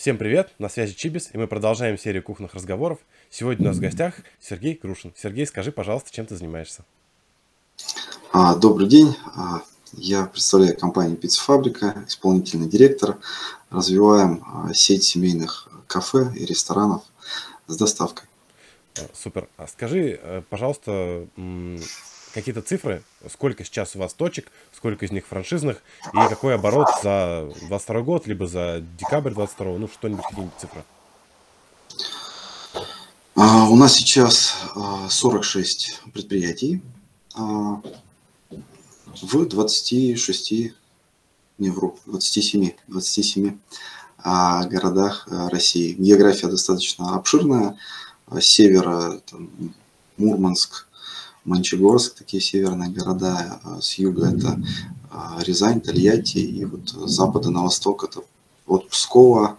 Всем привет, на связи Чибис, и мы продолжаем серию кухонных разговоров. Сегодня у нас в гостях Сергей Крушин. Сергей, скажи, пожалуйста, чем ты занимаешься? А, добрый день, а, я представляю компанию Пицца Фабрика, исполнительный директор. Развиваем а, сеть семейных кафе и ресторанов с доставкой. Супер. А скажи, э, пожалуйста, какие-то цифры, сколько сейчас у вас точек, сколько из них франшизных, и какой оборот за 22 год, либо за декабрь 22, ну что-нибудь, какие-нибудь цифры. А, у нас сейчас 46 а, предприятий а, в 26, не вру, 27, 27 а, городах России. География достаточно обширная. С севера там, Мурманск, Мончегорск, такие северные города, а с юга это а, Рязань, Тольятти, и вот с запада на восток это от Пскова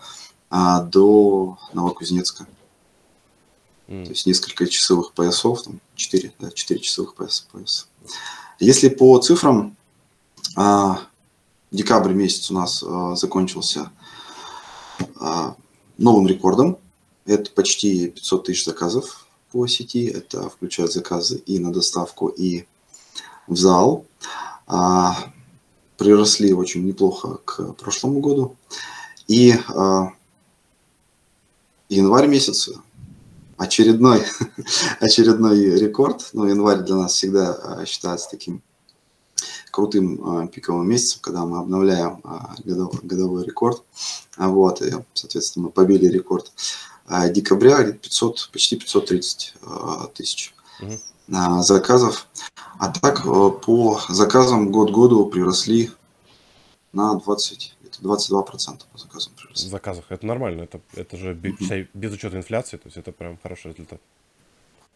а, до Новокузнецка. Mm. То есть несколько часовых поясов, там 4, да, 4 часовых пояса. пояса. Если по цифрам, декабрь месяц у нас закончился новым рекордом. Это почти 500 тысяч заказов по сети. Это включает заказы и на доставку, и в зал. А, приросли очень неплохо к прошлому году. И а, январь месяц очередной, очередной рекорд. Ну, январь для нас всегда а, считается таким крутым а, пиковым месяцем, когда мы обновляем а, годовой, годовой рекорд. Вот, и, соответственно, мы побили рекорд а декабря 500, почти 530 а, тысяч угу. заказов. А так э, по заказам год году приросли на 20, это 22 процента по заказам приросли. В заказах это нормально, это, это же без, угу. без учета инфляции, то есть это прям хороший результат.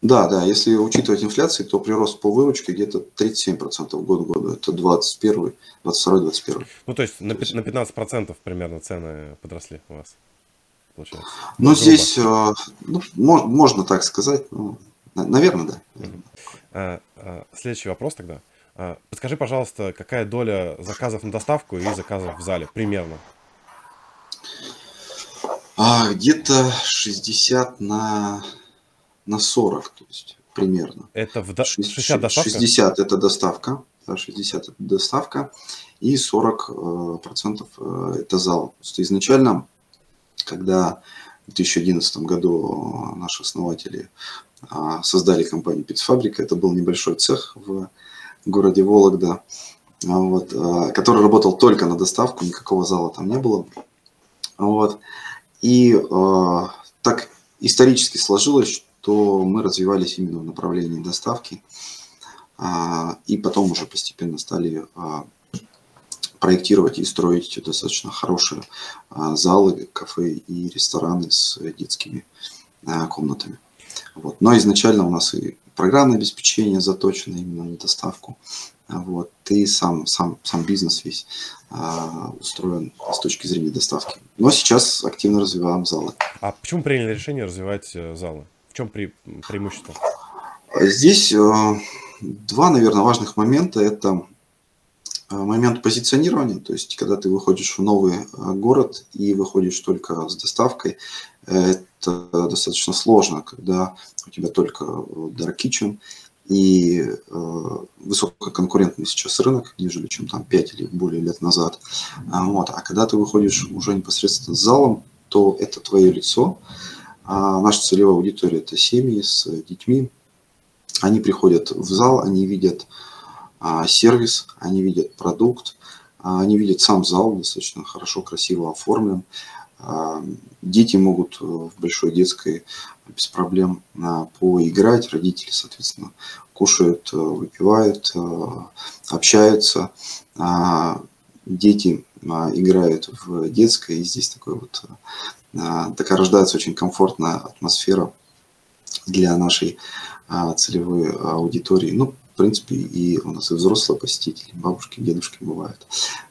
Да, да, если учитывать инфляцию, то прирост по выручке где-то 37% год к году. Это 21, 22, 21. Ну, то есть на, на 15% примерно цены подросли у вас получается. Ну, здесь, э, ну, можно так сказать, ну, наверное, да. А, а, следующий вопрос тогда. А, подскажи, пожалуйста, какая доля заказов на доставку и заказов в зале примерно? А, где-то 60 на, на 40, то есть примерно. Это в до... 60 доставка? 60 это доставка, да, 60 это доставка, и 40 э, процентов э, это зал. То есть изначально когда в 2011 году наши основатели а, создали компанию «Пиццфабрика». Это был небольшой цех в городе Вологда, а, вот, который работал только на доставку, никакого зала там не было. Вот. И так исторически сложилось, что мы развивались именно в направлении доставки, и потом уже постепенно стали проектировать и строить достаточно хорошие а, залы, кафе и рестораны с детскими а, комнатами. Вот. Но изначально у нас и программное обеспечение заточено именно на доставку. Вот. И сам, сам, сам бизнес весь а, устроен с точки зрения доставки. Но сейчас активно развиваем залы. А почему приняли решение развивать э, залы? В чем пре преимущество? Здесь э, два, наверное, важных момента. Это момент позиционирования, то есть когда ты выходишь в новый э, город и выходишь только с доставкой, это достаточно сложно, когда у тебя только Dark Kitchen и э, высококонкурентный сейчас рынок, нежели чем там 5 или более лет назад. А, вот. А когда ты выходишь уже непосредственно с залом, то это твое лицо. А наша целевая аудитория – это семьи с детьми. Они приходят в зал, они видят сервис, они видят продукт, а, они видят сам зал, достаточно хорошо, красиво оформлен. А, дети могут э, в большой детской без проблем поиграть, родители, соответственно, кушают, э, выпивают, э, общаются. Дети играют в детской, и здесь такой вот, такая рождается очень комфортная атмосфера для нашей целевой аудитории. Ну, в принципе, и у нас и взрослые посетители, бабушки, дедушки бывают,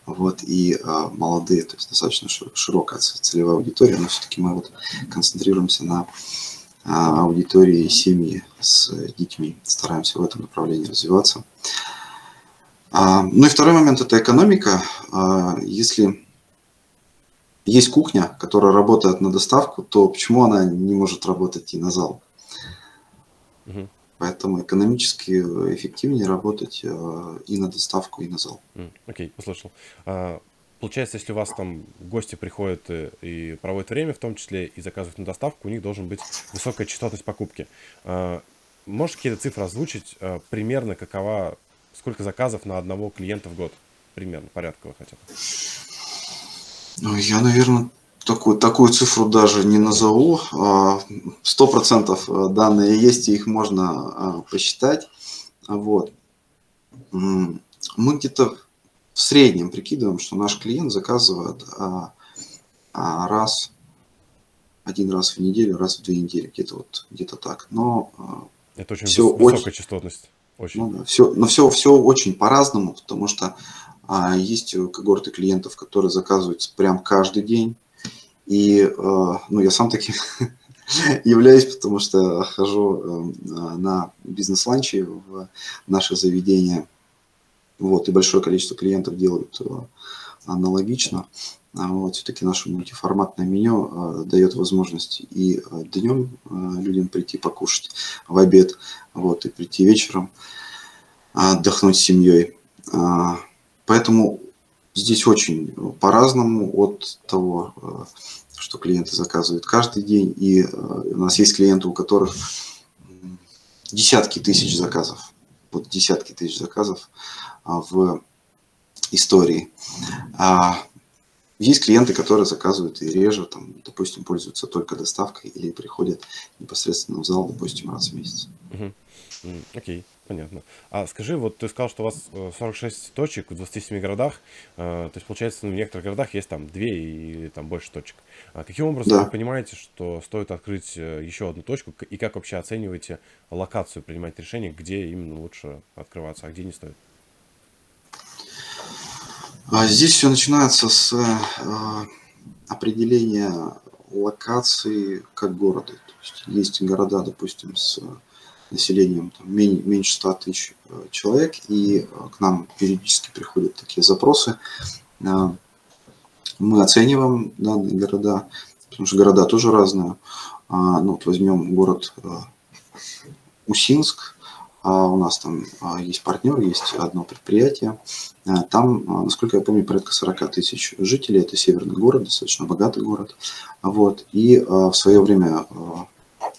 вот, и а, молодые, то есть достаточно широкая целевая аудитория, но все-таки мы вот концентрируемся на а, аудитории семьи с детьми, стараемся в этом направлении развиваться. А, ну и второй момент – это экономика. А, если есть кухня, которая работает на доставку, то почему она не может работать и на зал? Мгм. Поэтому экономически эффективнее работать э, и на доставку, и на зал. Окей, услышал. А, Получается, если у вас там гости приходят э, и проводят время, в том числе и заказывают на доставку, у них должен быть высокая частотность покупки. А, Можешь какие-то цифры озвучить? а, Примерно какова, сколько заказов на одного клиента в год? Примерно, порядково хотя бы. Ну, я, наверное, такую, такую цифру даже не назову. А, Сто процентов э, данные есть, и их можно а, посчитать. Вот. Мы где-то в среднем прикидываем, что наш клиент заказывает а, раз, один раз в неделю, раз в две недели, где-то вот, где-то так. Но Это очень все выс- высокая очень, частотность. Очень. ну да, все, но все, все очень по-разному, потому что а, есть э, когорты клиентов, которые заказывают прям каждый день. И э, ну, я сам таким являюсь, потому что хожу э, на бизнес-ланчи в наше заведение. Вот, и большое количество клиентов делают э, аналогично. А Вот, все-таки наше мультиформатное меню дает возможность и днем людям прийти покушать в обед, вот, и прийти вечером отдохнуть с семьей. А, Поэтому здесь очень по-разному от того, э, что клиенты заказывают каждый день. И э, у нас есть клиенты, у которых десятки тысяч заказов. Вот десятки тысяч заказов а, в истории. А есть клиенты, которые заказывают и реже, там, допустим, пользуются только доставкой или приходят непосредственно в зал, допустим, раз в месяц. Окей, понятно. А скажи, вот ты сказал, что у вас э, 46 точек в 27 городах. э, То есть, получается, ну, в некоторых городах есть там 2 или там больше точек. А Каким образом вы Да. понимаете, что стоит открыть э, еще одну точку? И как вообще оцениваете локацию, принимать решение, где именно лучше открываться, а где не стоит? А Здесь все начинается с э, определения локации как города. То есть есть города, допустим, с населением там, мен- меньше 100 тысяч э, человек, и э, к нам периодически приходят такие запросы. Э, Мы оцениваем данные города, потому что города тоже разные. А, Ну, вот возьмем город Усинск, а у нас там есть партнер, есть одно предприятие. Там, насколько я помню, порядка 40 тысяч жителей. Это северный город, достаточно богатый город. Вот. И в свое время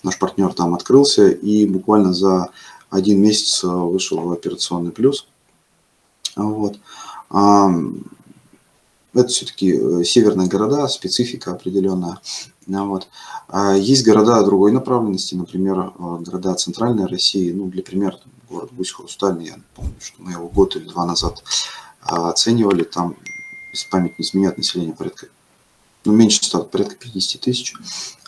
наш партнер там открылся и буквально за один месяц а, вышел в операционный плюс. Вот. А, Это все-таки северные города, специфика определенная. Вот. А Есть города другой направленности, например, а, города центральной России. Ну, для примера, город Гусь-Хрустальный, я помню, что мы его год или два назад оценивали. Там, если память не изменяет, население порядка, ну, меньше стало, порядка 50 тысяч.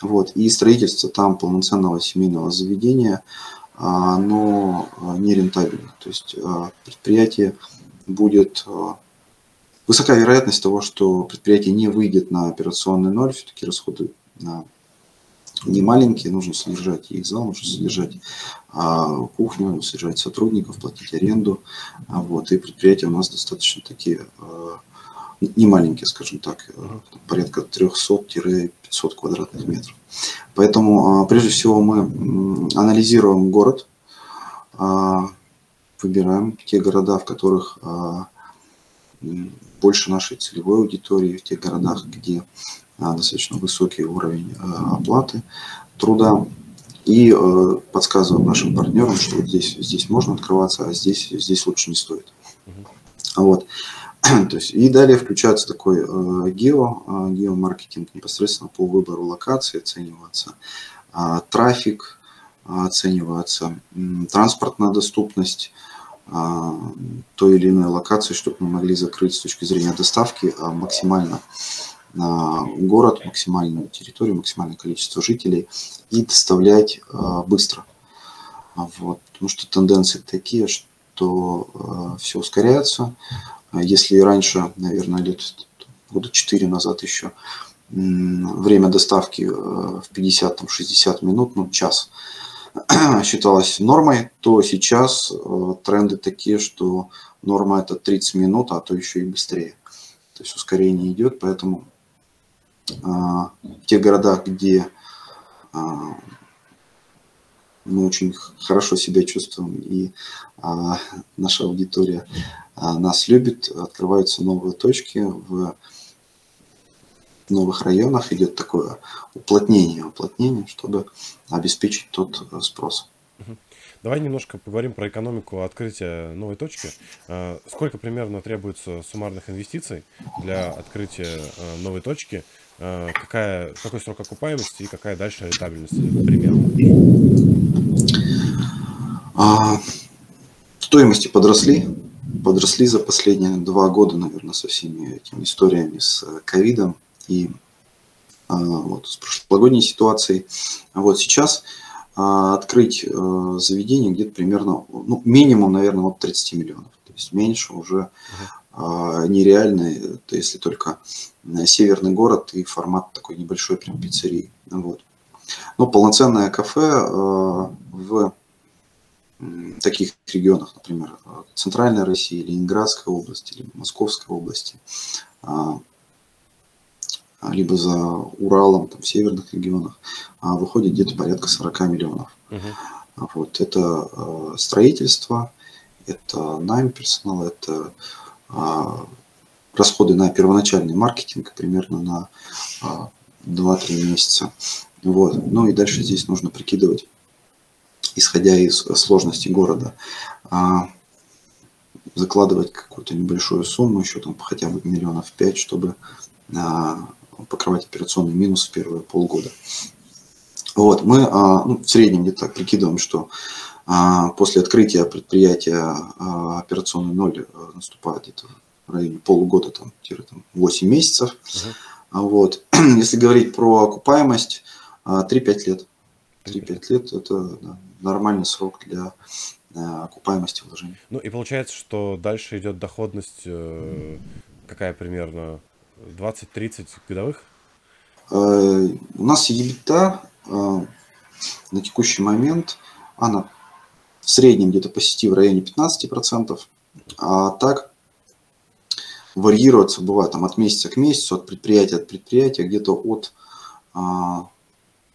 Вот. И строительство там полноценного семейного заведения, а, оно а, не рентабельно. То есть а, предприятие будет а, Высока вероятность того, что предприятие не выйдет на операционный ноль, все-таки расходы на не маленькие, нужно содержать их зал, нужно содержать а, кухню, содержать сотрудников, платить аренду. А, вот, и предприятия у нас достаточно такие а, не маленькие, скажем так, а, порядка 300-500 квадратных метров. Поэтому а, прежде всего мы анализируем город, а, выбираем те города, в которых а, больше нашей целевой аудитории, в тех городах, где достаточно высокий уровень оплаты труда. И э, подсказываем нашим партнерам, что вот здесь, здесь можно открываться, а здесь, здесь лучше не стоит. Вот. То есть, и далее включается такой э, гео, э, геомаркетинг непосредственно по выбору локации, оценивается а, трафик, а, оценивается м, транспортная доступность а, той или иной локации, чтобы мы могли закрыть с точки зрения доставки максимально город, максимальную территорию, максимальное количество жителей и доставлять быстро. Вот. Потому что тенденции такие, что все ускоряется. А Если раньше, наверное, лет года 4 назад еще время доставки э, в 50-60 минут, ну, час, считалось нормой, то сейчас э, тренды такие, что норма это 30 минут, а то еще и быстрее. То есть ускорение идет, поэтому а, в тех городах, где а, мы очень хорошо себя чувствуем и а, наша аудитория а, нас любит, открываются новые точки в новых районах, идет такое уплотнение, уплотнение, чтобы обеспечить тот э, спрос. Давай немножко поговорим про экономику открытия новой точки. А, сколько примерно требуется суммарных инвестиций для открытия э, новой точки? А, какая, какой срок окупаемости и какая дальше рентабельность примерно? А, стоимости подросли, подросли за последние два года, наверное, со всеми этими историями с э, ковидом и а, вот, с прошлогодней ситуацией. Вот сейчас а, открыть а, заведение где-то примерно, ну, минимум, наверное, от 30 миллионов. То есть меньше уже а, нереально, это если только северный город и формат такой небольшой прям пиццерии. Вот. Но полноценное кафе а, в таких регионах, например, Центральной России, Ленинградской области, или Московской области, а, либо за Уралом, там, в северных регионах, а, выходит где-то порядка 40 миллионов. Угу. Вот, это строительство, это найм персонала, это расходы на первоначальный маркетинг примерно на 2-3 месяца. Вот. Ну и дальше здесь нужно прикидывать исходя из сложности города, а, закладывать какую-то небольшую сумму, еще там хотя бы миллионов пять, чтобы а, покрывать операционный минус в первые полгода. Вот, мы а, ну, в среднем где-то так прикидываем, что после открытия предприятия операционный ноль наступает где-то в районе полугода, там, там 8 месяцев. Uh-huh. Вот. Если говорить про окупаемость, 3-5 лет. 3-5 лет это да, нормальный срок для э, окупаемости вложений. Ну и получается, что дальше идет доходность э, какая примерно 20-30 годовых? Э, у нас EBITDA на текущий момент она в среднем где-то по сети в районе 15%, а так варьируется, бывает там от месяца к месяцу, от предприятия от предприятия, где-то от а,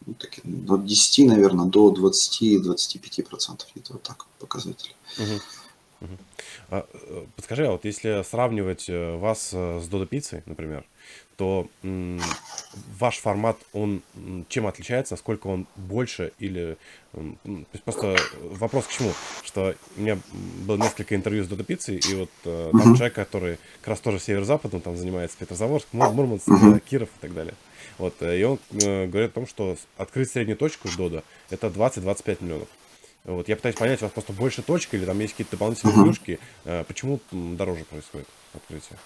ну, такие, от 10, наверное, до 20-25 процентов где-то вот так показатели. Угу. Угу. Подскажи, а вот если сравнивать э, вас э, с Додо Пиццей, например, то ваш формат, он чем отличается, насколько он больше или... М, просто вопрос к чему, что у меня было несколько интервью с Додо Пиццей, и вот там uh-huh. человек, который как раз тоже северо-западом там занимается, Петрозаводск, Мурманск, uh-huh. Киров и так далее. Вот, э, и он э, говорит о том, что открыть среднюю точку Дода это 20-25 миллионов. Вот, я пытаюсь понять, у вас просто больше точек или там есть какие-то дополнительные uh-huh. плюшки, э, почему дороже происходит открытие?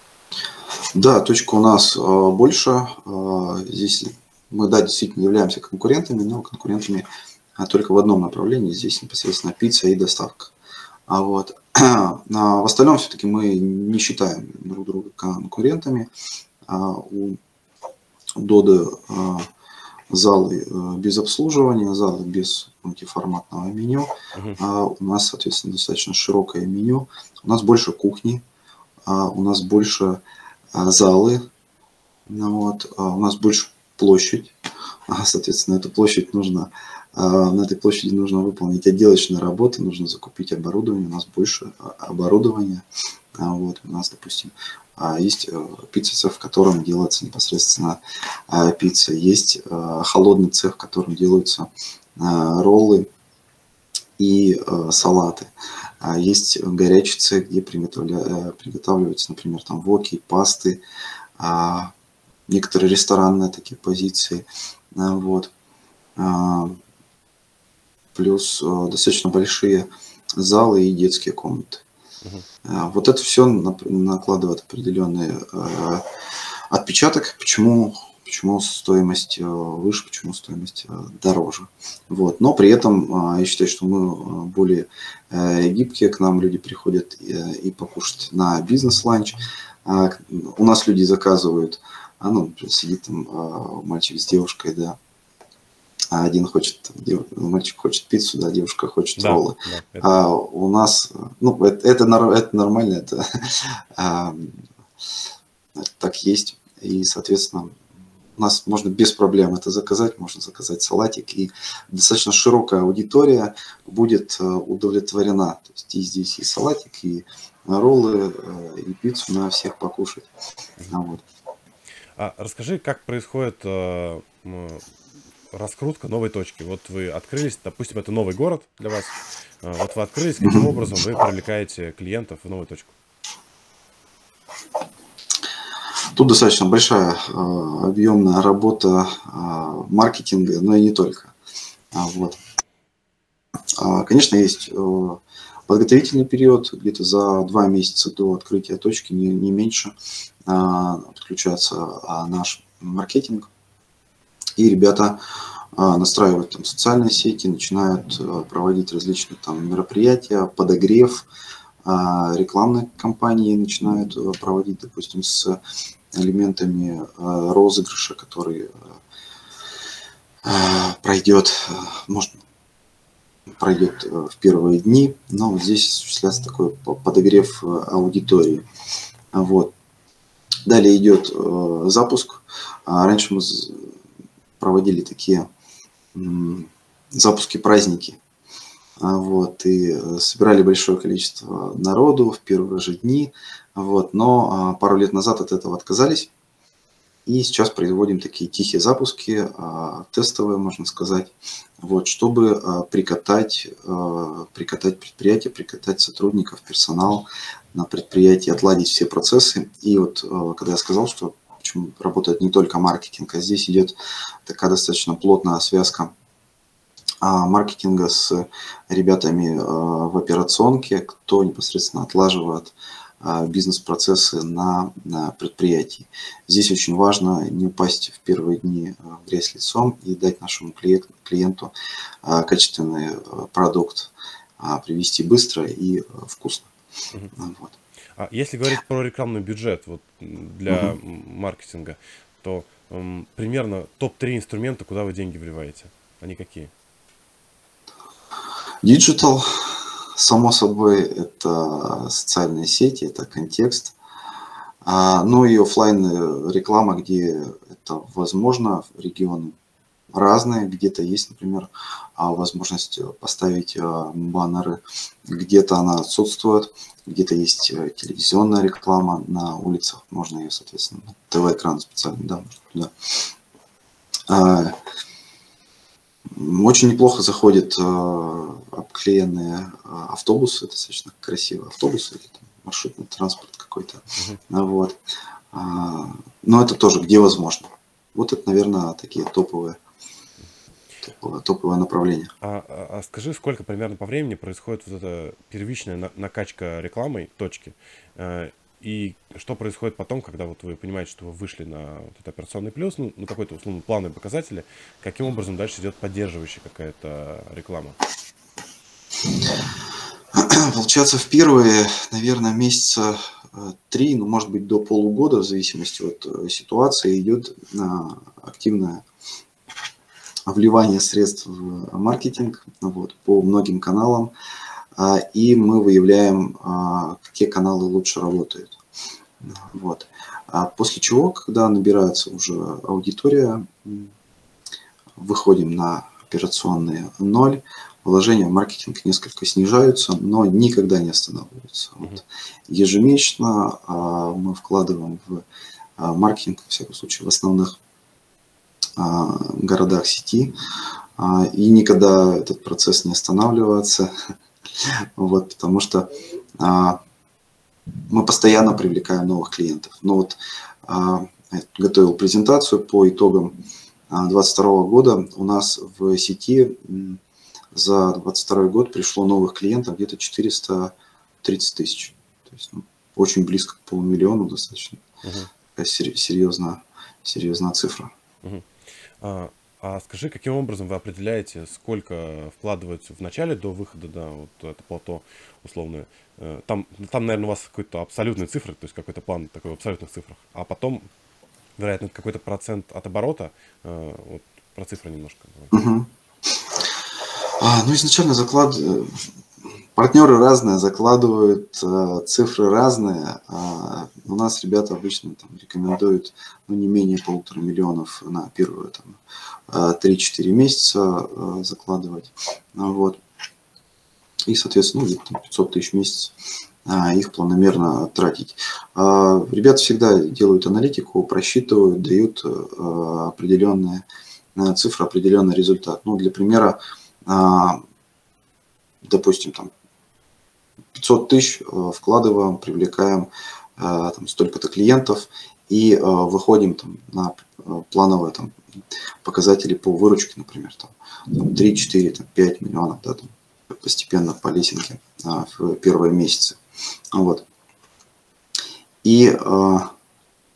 Да, точка у нас э, больше. Э, здесь мы, да, действительно являемся конкурентами, но конкурентами а только в одном направлении. Здесь непосредственно пицца и доставка. А вот а в остальном все-таки мы не считаем друг друга конкурентами. А у Доды а, залы э, без обслуживания, залы без мультиформатного меню. А у нас, соответственно, достаточно широкое меню. У нас больше кухни, а у нас больше залы, ну вот, у нас больше площадь. Соответственно, эту площадь нужно, на этой площади нужно выполнить отделочные работы, нужно закупить оборудование, у нас больше оборудования. А, вот, у нас, допустим, а, есть э, пицца-цех, в котором делается непосредственно а, пицца. Есть э, холодный цех, в котором делаются э, роллы и салаты. Есть горячий цех, где приготавливаются, например, там воки, пасты, некоторые ресторанные такие позиции. Вот. Плюс достаточно большие залы и детские комнаты. Угу. Вот это все накладывает определенный э, отпечаток, почему, почему стоимость э, выше, почему стоимость э, дороже. Вот. Но при этом я считаю, что мы более гибкие, к нам люди приходят и покушать на бизнес-ланч. А, у нас люди заказывают, а, ну, сидит там мальчик с девушкой, да, а один хочет, мальчик хочет пиццу, да, девушка хочет да, роллы. Да, это... А у нас, ну, это, это, это нормально, это, а, так есть. И, соответственно, у нас можно без проблем это заказать, можно заказать салатик, и достаточно широкая аудитория будет удовлетворена. То есть и здесь и салатик, и роллы, и пиццу на всех покушать. Вот. А расскажи, как происходит э, раскрутка новой точки. Вот вы открылись, допустим, это новый город для вас. Э, вот вы открылись, каким образом вы привлекаете клиентов в новую точку? Тут достаточно большая э, объемная работа э, маркетинга, но и не только. А, вот. А, конечно, есть подготовительный период, где-то за два месяца до открытия точки, не, не меньше, а, подключается а, наш маркетинг. И ребята а, настраивают там социальные сети, начинают проводить различные там мероприятия, подогрев, рекламные кампании начинают проводить, допустим, с элементами розыгрыша, который пройдет, может, пройдет в первые дни, но здесь осуществляется такой подогрев аудитории. Вот. Далее идет запуск. А раньше мы проводили такие запуски праздники. А вот, и э, собирали большое количество народу в первые же дни. Вот, но а, пару лет назад от этого отказались. И сейчас производим такие тихие запуски, тестовые, можно сказать, вот, чтобы прикатать, прикатать предприятие, прикатать сотрудников, персонал на предприятии, отладить все процессы. И вот когда я сказал, что почему работает не только маркетинг, а здесь идет такая достаточно плотная связка а, маркетинга с ребятами э, в операционке, кто непосредственно отлаживает э, бизнес-процессы на, на предприятии. Здесь очень важно не упасть в первые дни в грязь лицом и дать нашему клиенту качественный продукт, привести быстро и вкусно. Угу. Вот. А если говорить про рекламный бюджет вот, для угу. маркетинга, то м, примерно топ-3 инструмента, куда вы деньги вливаете? Они какие? Digital, само собой, это социальные сети, это контекст. А, ну и офлайн реклама, где это возможно, регионы разные. Где-то есть, например, а, возможность поставить а, баннеры, где-то она отсутствует, где-то есть э, телевизионная реклама на улицах, можно ее, соответственно, ТВ-экран специально, да, можно туда. А, очень неплохо заходят обклеенные автобусы, достаточно красивые автобусы, или там маршрутный транспорт какой-то. Uh-huh. Вот. Но это тоже где возможно. Вот это, наверное, такие топовые топовое направление. А, а, а скажи, сколько примерно по времени происходит вот эта первичная накачка рекламой точки? Э, и что происходит потом, когда вот вы понимаете, что вы вышли на вот этот операционный плюс, ну, на какой-то условно плановые показатели, каким образом дальше идет поддерживающая какая-то реклама? Получается, в первые, наверное, месяца э, три, ну, может быть, до полугода, в зависимости от э, ситуации, идет активная вливание средств в маркетинг вот, по многим каналам, а, и мы выявляем, а, какие каналы лучше работают. Вот. А после чего, когда набирается уже аудитория, выходим на операционные ноль, вложения в маркетинг несколько снижаются, но никогда не останавливаются. Вот. Ежемесячно мы вкладываем в маркетинг, в всяком случае, в основных городах сети, а, и никогда этот процесс не останавливается, вот, потому что а, мы постоянно привлекаем новых клиентов. Но вот я готовил презентацию по итогам 2022 года. У нас в сети за 2022 год пришло новых клиентов где-то 430 тысяч. То есть ну, очень близко к полумиллиону достаточно. Угу. Такая серьезная, серьезная цифра. Угу. А, а скажи, каким образом вы определяете, сколько вкладывается в начале до выхода на вот это плато условное? Э, там, там, наверное, у вас какой-то абсолютный цифры, то есть какой-то план такой в абсолютных цифрах, а потом, вероятно, какой-то процент от оборота. Э, вот про цифры немножко. Угу. А, ну, изначально заклад, э, Партнеры разные, закладывают э, цифры разные. А у нас ребята обычно там, рекомендуют ну, не менее полутора миллионов на первые там, 3-4 месяца закладывать. Вот. И, соответственно, ну, где-то 500 тысяч в месяц а, их планомерно тратить. А, ребята всегда делают аналитику, просчитывают, дают а, определенные цифры, определенный результат. Ну, для примера, допустим, там 500 тысяч вкладываем, привлекаем там, столько-то клиентов и выходим там, на плановые там, показатели по выручке, например, там, 3, 4, там, 5 миллионов, да, там, постепенно по лесенке в первые месяцы. Вот. И э,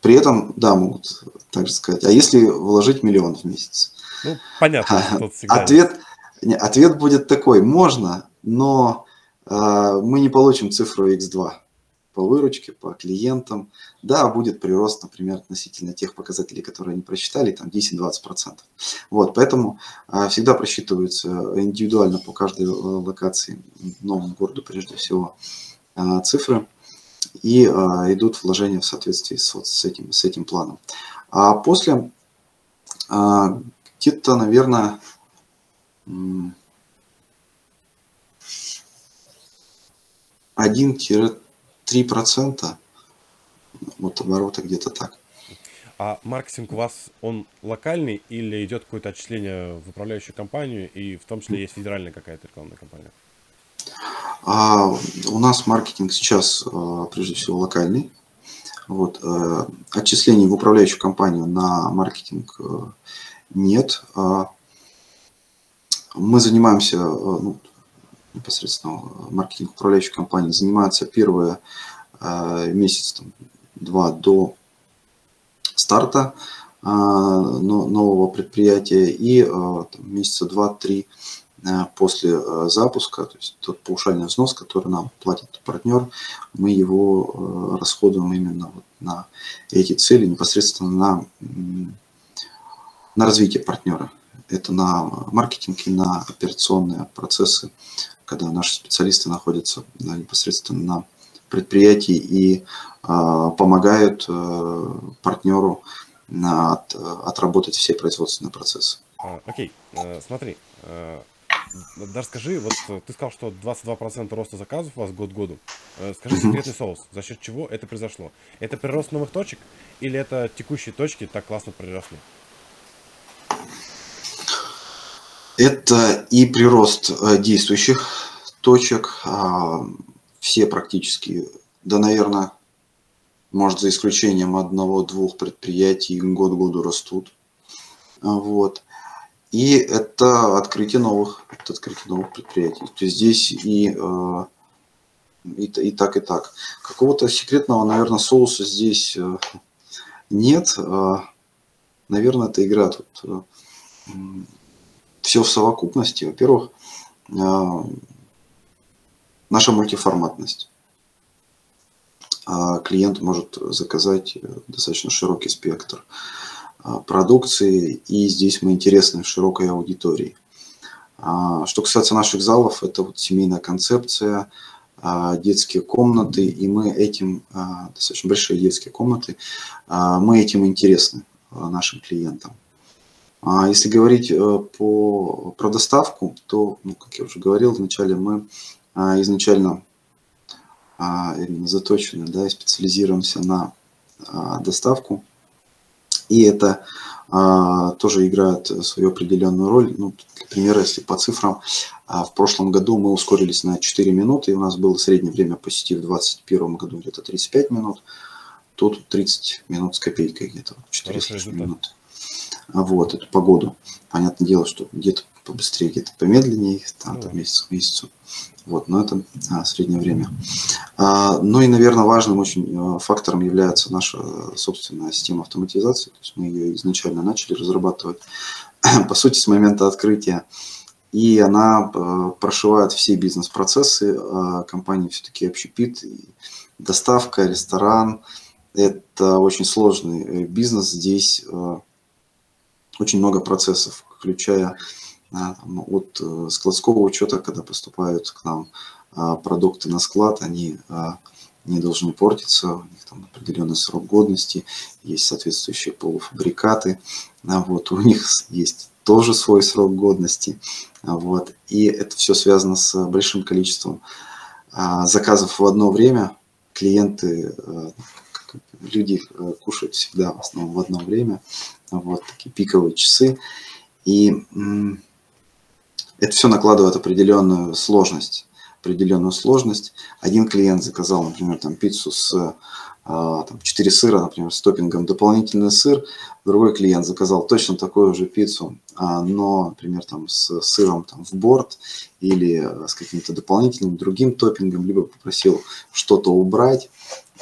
при этом, да, могут также сказать, а если вложить миллион в месяц? Ну, понятно. Ответ, не, ответ будет такой, можно, но э, мы не получим цифру x2 по выручке, по клиентам. Да, будет прирост, например, относительно тех показателей, которые они просчитали, там 10-20%. Вот, поэтому э, всегда просчитываются индивидуально по каждой э, локации, новому городу прежде всего, а, цифры и а, идут вложения в соответствии с, вот, с, этим, с этим планом. А после а, где-то, наверное, 1-3% вот оборота где-то так. А маркетинг у вас, он локальный или идет какое-то отчисление в управляющую компанию, и в том числе есть федеральная какая-то рекламная компания? А у нас маркетинг сейчас а, прежде всего локальный. Вот. Э, отчислений в управляющую компанию на маркетинг э, нет. А мы занимаемся, э, ну, непосредственно маркетинг управляющей компании занимается первые месяц, там, два до старта нового предприятия и там, месяца два-три Э, после э, запуска, то есть тот паушальный взнос, который нам платит партнер, мы его э, расходуем именно вот на эти цели, непосредственно на, на развитие партнера. Это на маркетинг и на операционные процессы, когда наши специалисты находятся да, непосредственно на предприятии и а, помогают а, партнеру на, от, отработать все производственные процессы. А, окей, смотри, даже скажи, вот э, ты сказал, что 22% роста заказов у вас год году. Э, скажи секретный соус, за счет чего это произошло? Это прирост новых точек или это текущие точки так классно приросли? Это и прирост э, действующих точек, а, все практически, да, наверное, может, за исключением одного-двух предприятий год году растут. Вот. И это открытие новых, это открытие новых предприятий. То есть здесь и, э, и, и так, и так. Какого-то секретного, наверное, соуса здесь э, нет. А, наверное, это игра тут все в совокупности. Во-первых, наша мультиформатность. А клиент может заказать э, достаточно широкий спектр. А, продукции, и здесь мы интересны широкой аудитории. А, что касается наших залов, это вот семейная концепция, детские комнаты, и мы этим, достаточно большие детские комнаты, мы этим интересны нашим клиентам. Если говорить э, по, про доставку, то, ну, как я уже говорил, вначале мы изначально именно заточены, да, специализируемся на доставку и это а, тоже играет свою определенную роль. Ну, для примера, если по цифрам, а, в прошлом году мы ускорились на 4 минуты, и у нас было среднее время по сети в 2021 году где-то 35 минут, тут 30 минут с копейкой где-то, 4 минуты. Вот, эту погоду. Понятное дело, что где-то побыстрее, где-то помедленнее, там, там месяц к месяцу. Вот, но это а, среднее время. А, ну и, наверное, важным очень а, фактором является наша собственная система автоматизации. То есть мы ее изначально начали разрабатывать, по сути, с момента открытия. И она а, прошивает все бизнес-процессы. А, компании все-таки общепит, доставка, ресторан. Это очень сложный э, бизнес. Здесь очень много процессов, включая от э, складского учета, когда поступают к нам продукты на склад, они не должны портиться, у них там определенный срок годности, есть соответствующие полуфабрикаты, вот, у них есть тоже свой срок годности, вот, и это все связано с большим количеством заказов в одно время, клиенты, люди кушают всегда в основном в одно время, вот такие пиковые часы, и это все накладывает определенную сложность определенную сложность. Один клиент заказал, например, там пиццу с а, там, 4 сыра, например, с топпингом дополнительный сыр. Другой клиент заказал точно такую же пиццу, а, но, например, там, с сыром там, в борт или а, с каким-то дополнительным другим топпингом, либо попросил что-то убрать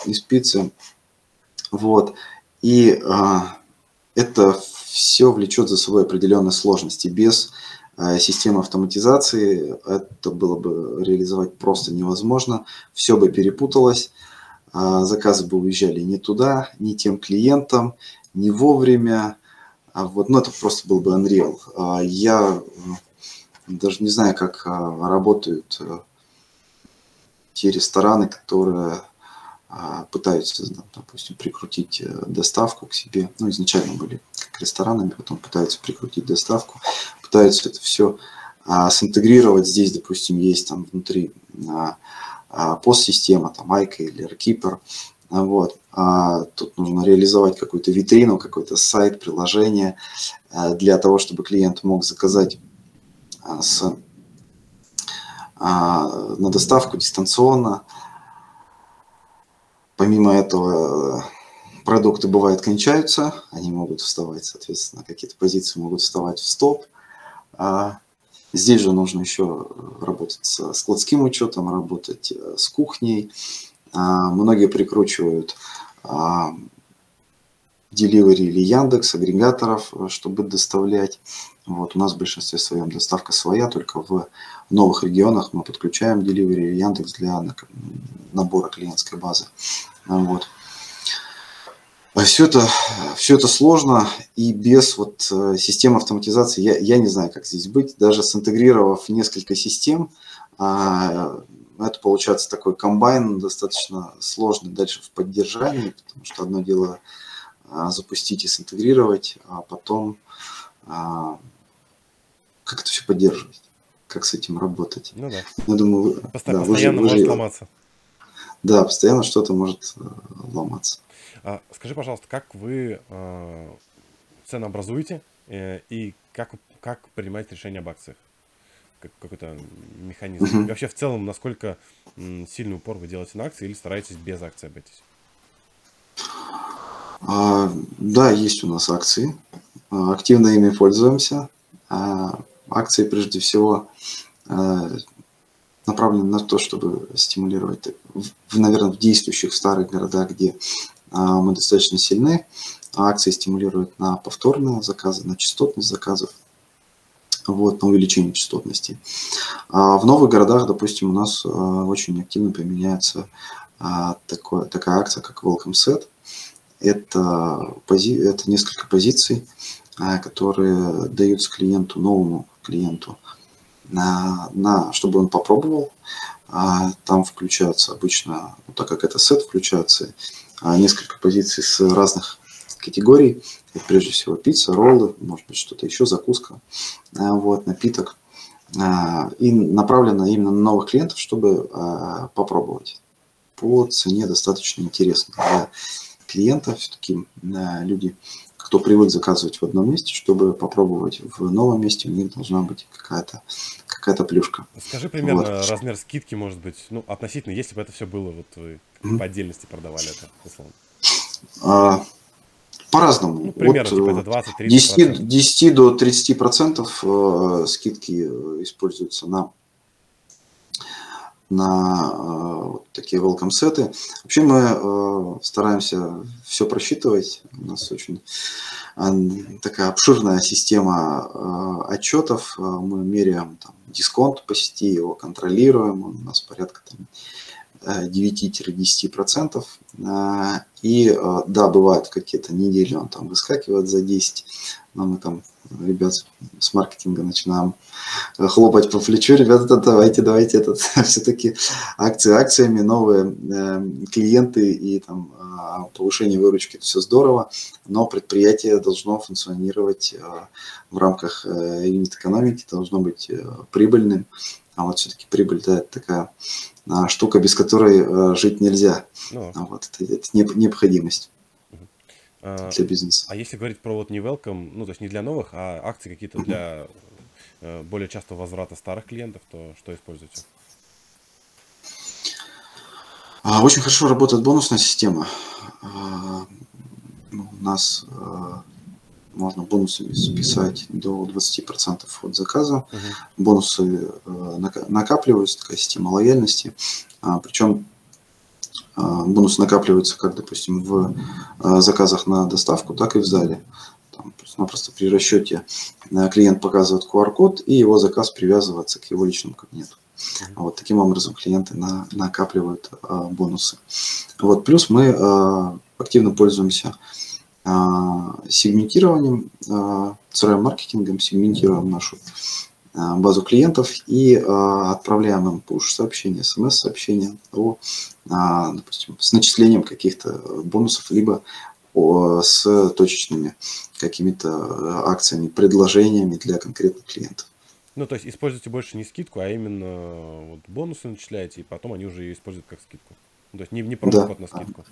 из пиццы. Вот. И это все влечет за собой определенные сложности. Без Э, системы автоматизации, это было бы реализовать просто невозможно, все бы перепуталось, а заказы бы уезжали не туда, не тем клиентам, не вовремя, а вот, ну это просто был бы Unreal. А я даже не знаю, как работают э, те рестораны, которые пытаются, допустим, прикрутить э, доставку к себе. Ну, изначально были как ресторанами, потом пытаются прикрутить доставку, пытаются это все а, синтегрировать. Здесь, допустим, есть там внутри а, а, постсистема, там Айка или Airkeeper. Вот. А тут нужно реализовать какую-то витрину, какой-то сайт, приложение а, для того, чтобы клиент мог заказать а, с, а, на доставку дистанционно. Помимо этого, продукты бывают кончаются, они могут вставать, соответственно, какие-то позиции могут вставать в стоп. А здесь же нужно еще работать с складским учетом, работать э, с кухней. А многие прикручивают а, Delivery или Яндекс, агрегаторов, э, чтобы доставлять. Вот, у нас в большинстве своем доставка своя, только в новых регионах мы подключаем Delivery или Яндекс для набора клиентской базы. Вот. А все это, все это сложно, и без вот э, системы автоматизации я, я не знаю, как здесь быть. Даже синтегрировав несколько систем, а, это получается такой комбайн достаточно сложный дальше в поддержании, потому что одно дело запустить и синтегрировать, а потом как это все поддерживать, как с этим работать. Ну да. Я думаю, вы, Постоянно, да, постоянно вы же, вы может же, ломаться. Да, постоянно что-то может э, ломаться. А, скажи, пожалуйста, как вы э, ценообразуете э, и как, как принимаете решение об акциях? Как, какой-то механизм. Uh-huh. И вообще, в целом, насколько м, сильный упор вы делаете на акции или стараетесь без акций обойтись? А, да, есть у нас акции. А, активно ими пользуемся. А, акции, прежде всего, направлены на то, чтобы стимулировать, наверное, в действующих старых городах, где мы достаточно сильны. Акции стимулируют на повторные заказы, на частотность заказов, вот, на увеличение частотности. А в новых городах, допустим, у нас очень активно применяется такое, такая акция, как Welcome Set. Это, пози, это несколько позиций, которые даются клиенту, новому клиенту, на, на, чтобы он попробовал. Там включаются обычно, ну, так как это сет, включаются а, несколько позиций с разных категорий. Это прежде всего пицца, роллы, может быть что-то еще, закуска, а, вот, напиток. А, и направлено именно на новых клиентов, чтобы попробовать. По цене достаточно интересно для клиента. Все-таки люди, кто привык заказывать в одном месте, чтобы попробовать в новом месте, у них должна быть какая-то какая-то плюшка. Скажи примерно вот. размер скидки, может быть, ну, относительно, если бы это все было, вот вы mm-hmm. по отдельности продавали это, условно. А, по-разному. Ну, примерно, От типа это 20 30 10, 10 до 30 процентов э, скидки э, используются на на э, вот такие welcome сеты. Вообще мы э, стараемся все просчитывать. У нас очень э, такая обширная система отчетов. Мы меряем там, дисконт по сети, его контролируем. У нас порядка там, 9-10%. Э, и да, бывают какие-то недели, он там выскакивает за 10, но мы там ребят с маркетинга начинаем хлопать по плечу, ребята, давайте, давайте, этот, все-таки акции акциями, новые э, клиенты и там а, повышение выручки, это все здорово, но предприятие должно функционировать э, в рамках э, юнит-экономики, должно быть прибыльным, а вот все-таки прибыль, да, это такая штука, без которой жить нельзя. Ну. Вот, это, это необходимость. А, для бизнеса. А если говорить про вот не welcome, ну то есть не для новых, а акции какие-то для э, более частого возврата старых клиентов, то что используете? А, очень хорошо работает бонусная система. А, ну, у нас можно бонусами списать до 20% от заказа. Угу. Бонусы э, накапливаются, такая система лояльности. Причем а, бонус накапливается как, допустим, в а, заказах на доставку, так и в зале. Там просто при расчете э, клиент показывает QR-код, и его заказ привязывается к его личному кабинету. Вот таким образом клиенты на, накапливают а, бонусы. Вот, плюс мы а, активно пользуемся а, сегментированием, а, CRM-маркетингом, сегментируем нашу а, базу клиентов и а, отправляем им push-сообщения, смс-сообщения о, а, допустим, с начислением каких-то бонусов, либо с точечными какими-то акциями, предложениями для конкретных клиентов. Ну, то есть используйте больше не скидку, а именно вот бонусы начисляете, и потом они уже ее используют как скидку. Ну, то есть не, не промокод да. на скидку.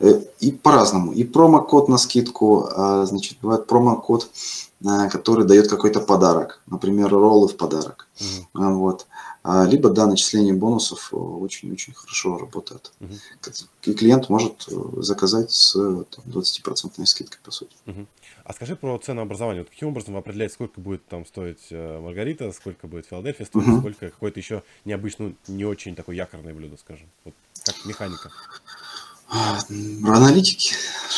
Угу. И по-разному. И промокод на скидку, значит, бывает промокод Э, который дает какой-то подарок, например, роллы в подарок. Mm-hmm. Вот. А, либо, да, начисление бонусов очень-очень хорошо работает. Mm-hmm. И клиент может заказать с там, 20% скидкой, по сути. Mm-hmm. А скажи про ценообразование. Вот каким образом вы определяете, сколько будет там стоить Маргарита, сколько будет Филадельфия стоить, mm-hmm. сколько какое-то еще необычное, не очень такое якорное блюдо, скажем. Вот как механика. В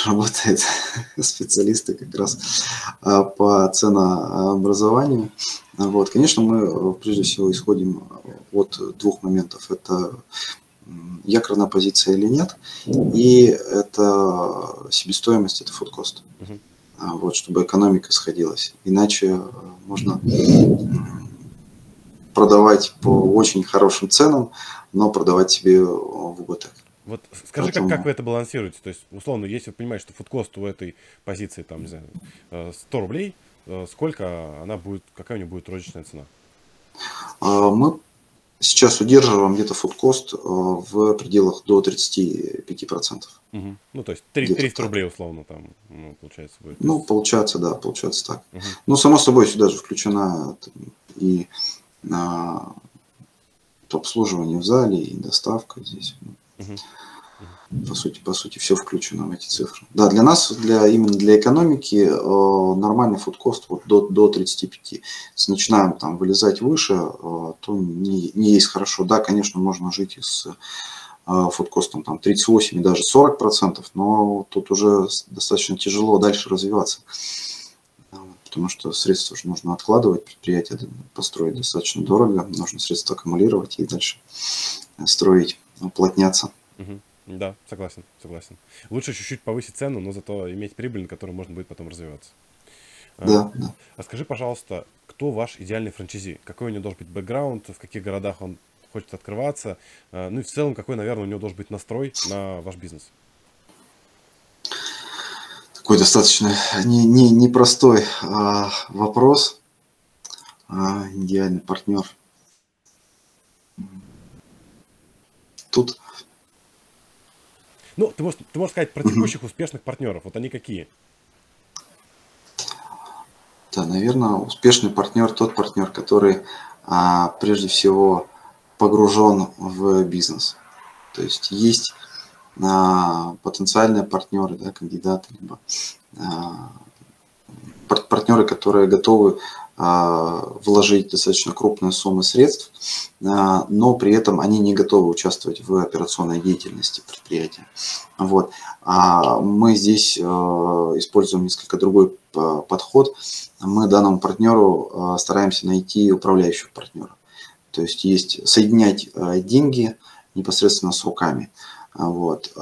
работают специалисты как раз а, по ценообразованию. Вот, конечно, мы прежде всего исходим от двух моментов. Это якорная позиция или нет, и это себестоимость, это cost. Uh-huh. Вот, чтобы экономика сходилась. Иначе можно продавать по очень хорошим ценам, но продавать себе в убыток. Вот скажи, как, как вы это балансируете? То есть, условно, если вы понимаете, что фудкост у этой позиции, там, не знаю, 100 э, рублей, э, сколько она будет, какая у нее будет розничная цена? А, мы сейчас удерживаем где-то фудкост э, в пределах до 35%. Угу. Ну, то есть 3, 300 так. рублей условно там, ну, получается, будет. Ну, получается, да, получается так. Угу. Ну, само собой, сюда же включена и а, обслуживание в зале, и доставка здесь. По сути, по сути, все включено в эти цифры. Да, для нас, для, именно для экономики, э, нормальный фудкост вот до, до 35. Если начинаем там вылезать выше, э, то не, не есть хорошо. Да, конечно, можно жить и с э, фудкостом там 38 и даже 40 процентов, но тут уже достаточно тяжело дальше развиваться. Потому что средства же нужно откладывать, предприятие построить достаточно дорого, нужно средства аккумулировать и дальше строить уплотняться. Угу. Да, согласен, согласен. Лучше чуть-чуть повысить цену, но зато иметь прибыль, на которой можно будет потом развиваться. Да, а, да. А скажи, пожалуйста, кто ваш идеальный франчайзи? Какой у него должен быть бэкграунд, в каких городах он хочет открываться? А, ну и в целом, какой, наверное, у него должен быть настрой на ваш бизнес? Такой достаточно не, не, непростой а, вопрос. А, идеальный партнер. Тут... Ну, ты можешь, ты можешь сказать про текущих успешных партнеров. Вот они какие? Да, наверное, успешный партнер тот партнер, который а, прежде всего погружен в бизнес. То есть есть а, потенциальные партнеры, да, кандидаты, либо а, партнеры, которые готовы вложить достаточно крупные суммы средств, а, но при этом они не готовы участвовать в операционной деятельности предприятия. Вот. А мы здесь используем несколько другой подход. Мы данному партнеру стараемся найти управляющего партнера. То есть есть соединять деньги непосредственно с руками. Вот.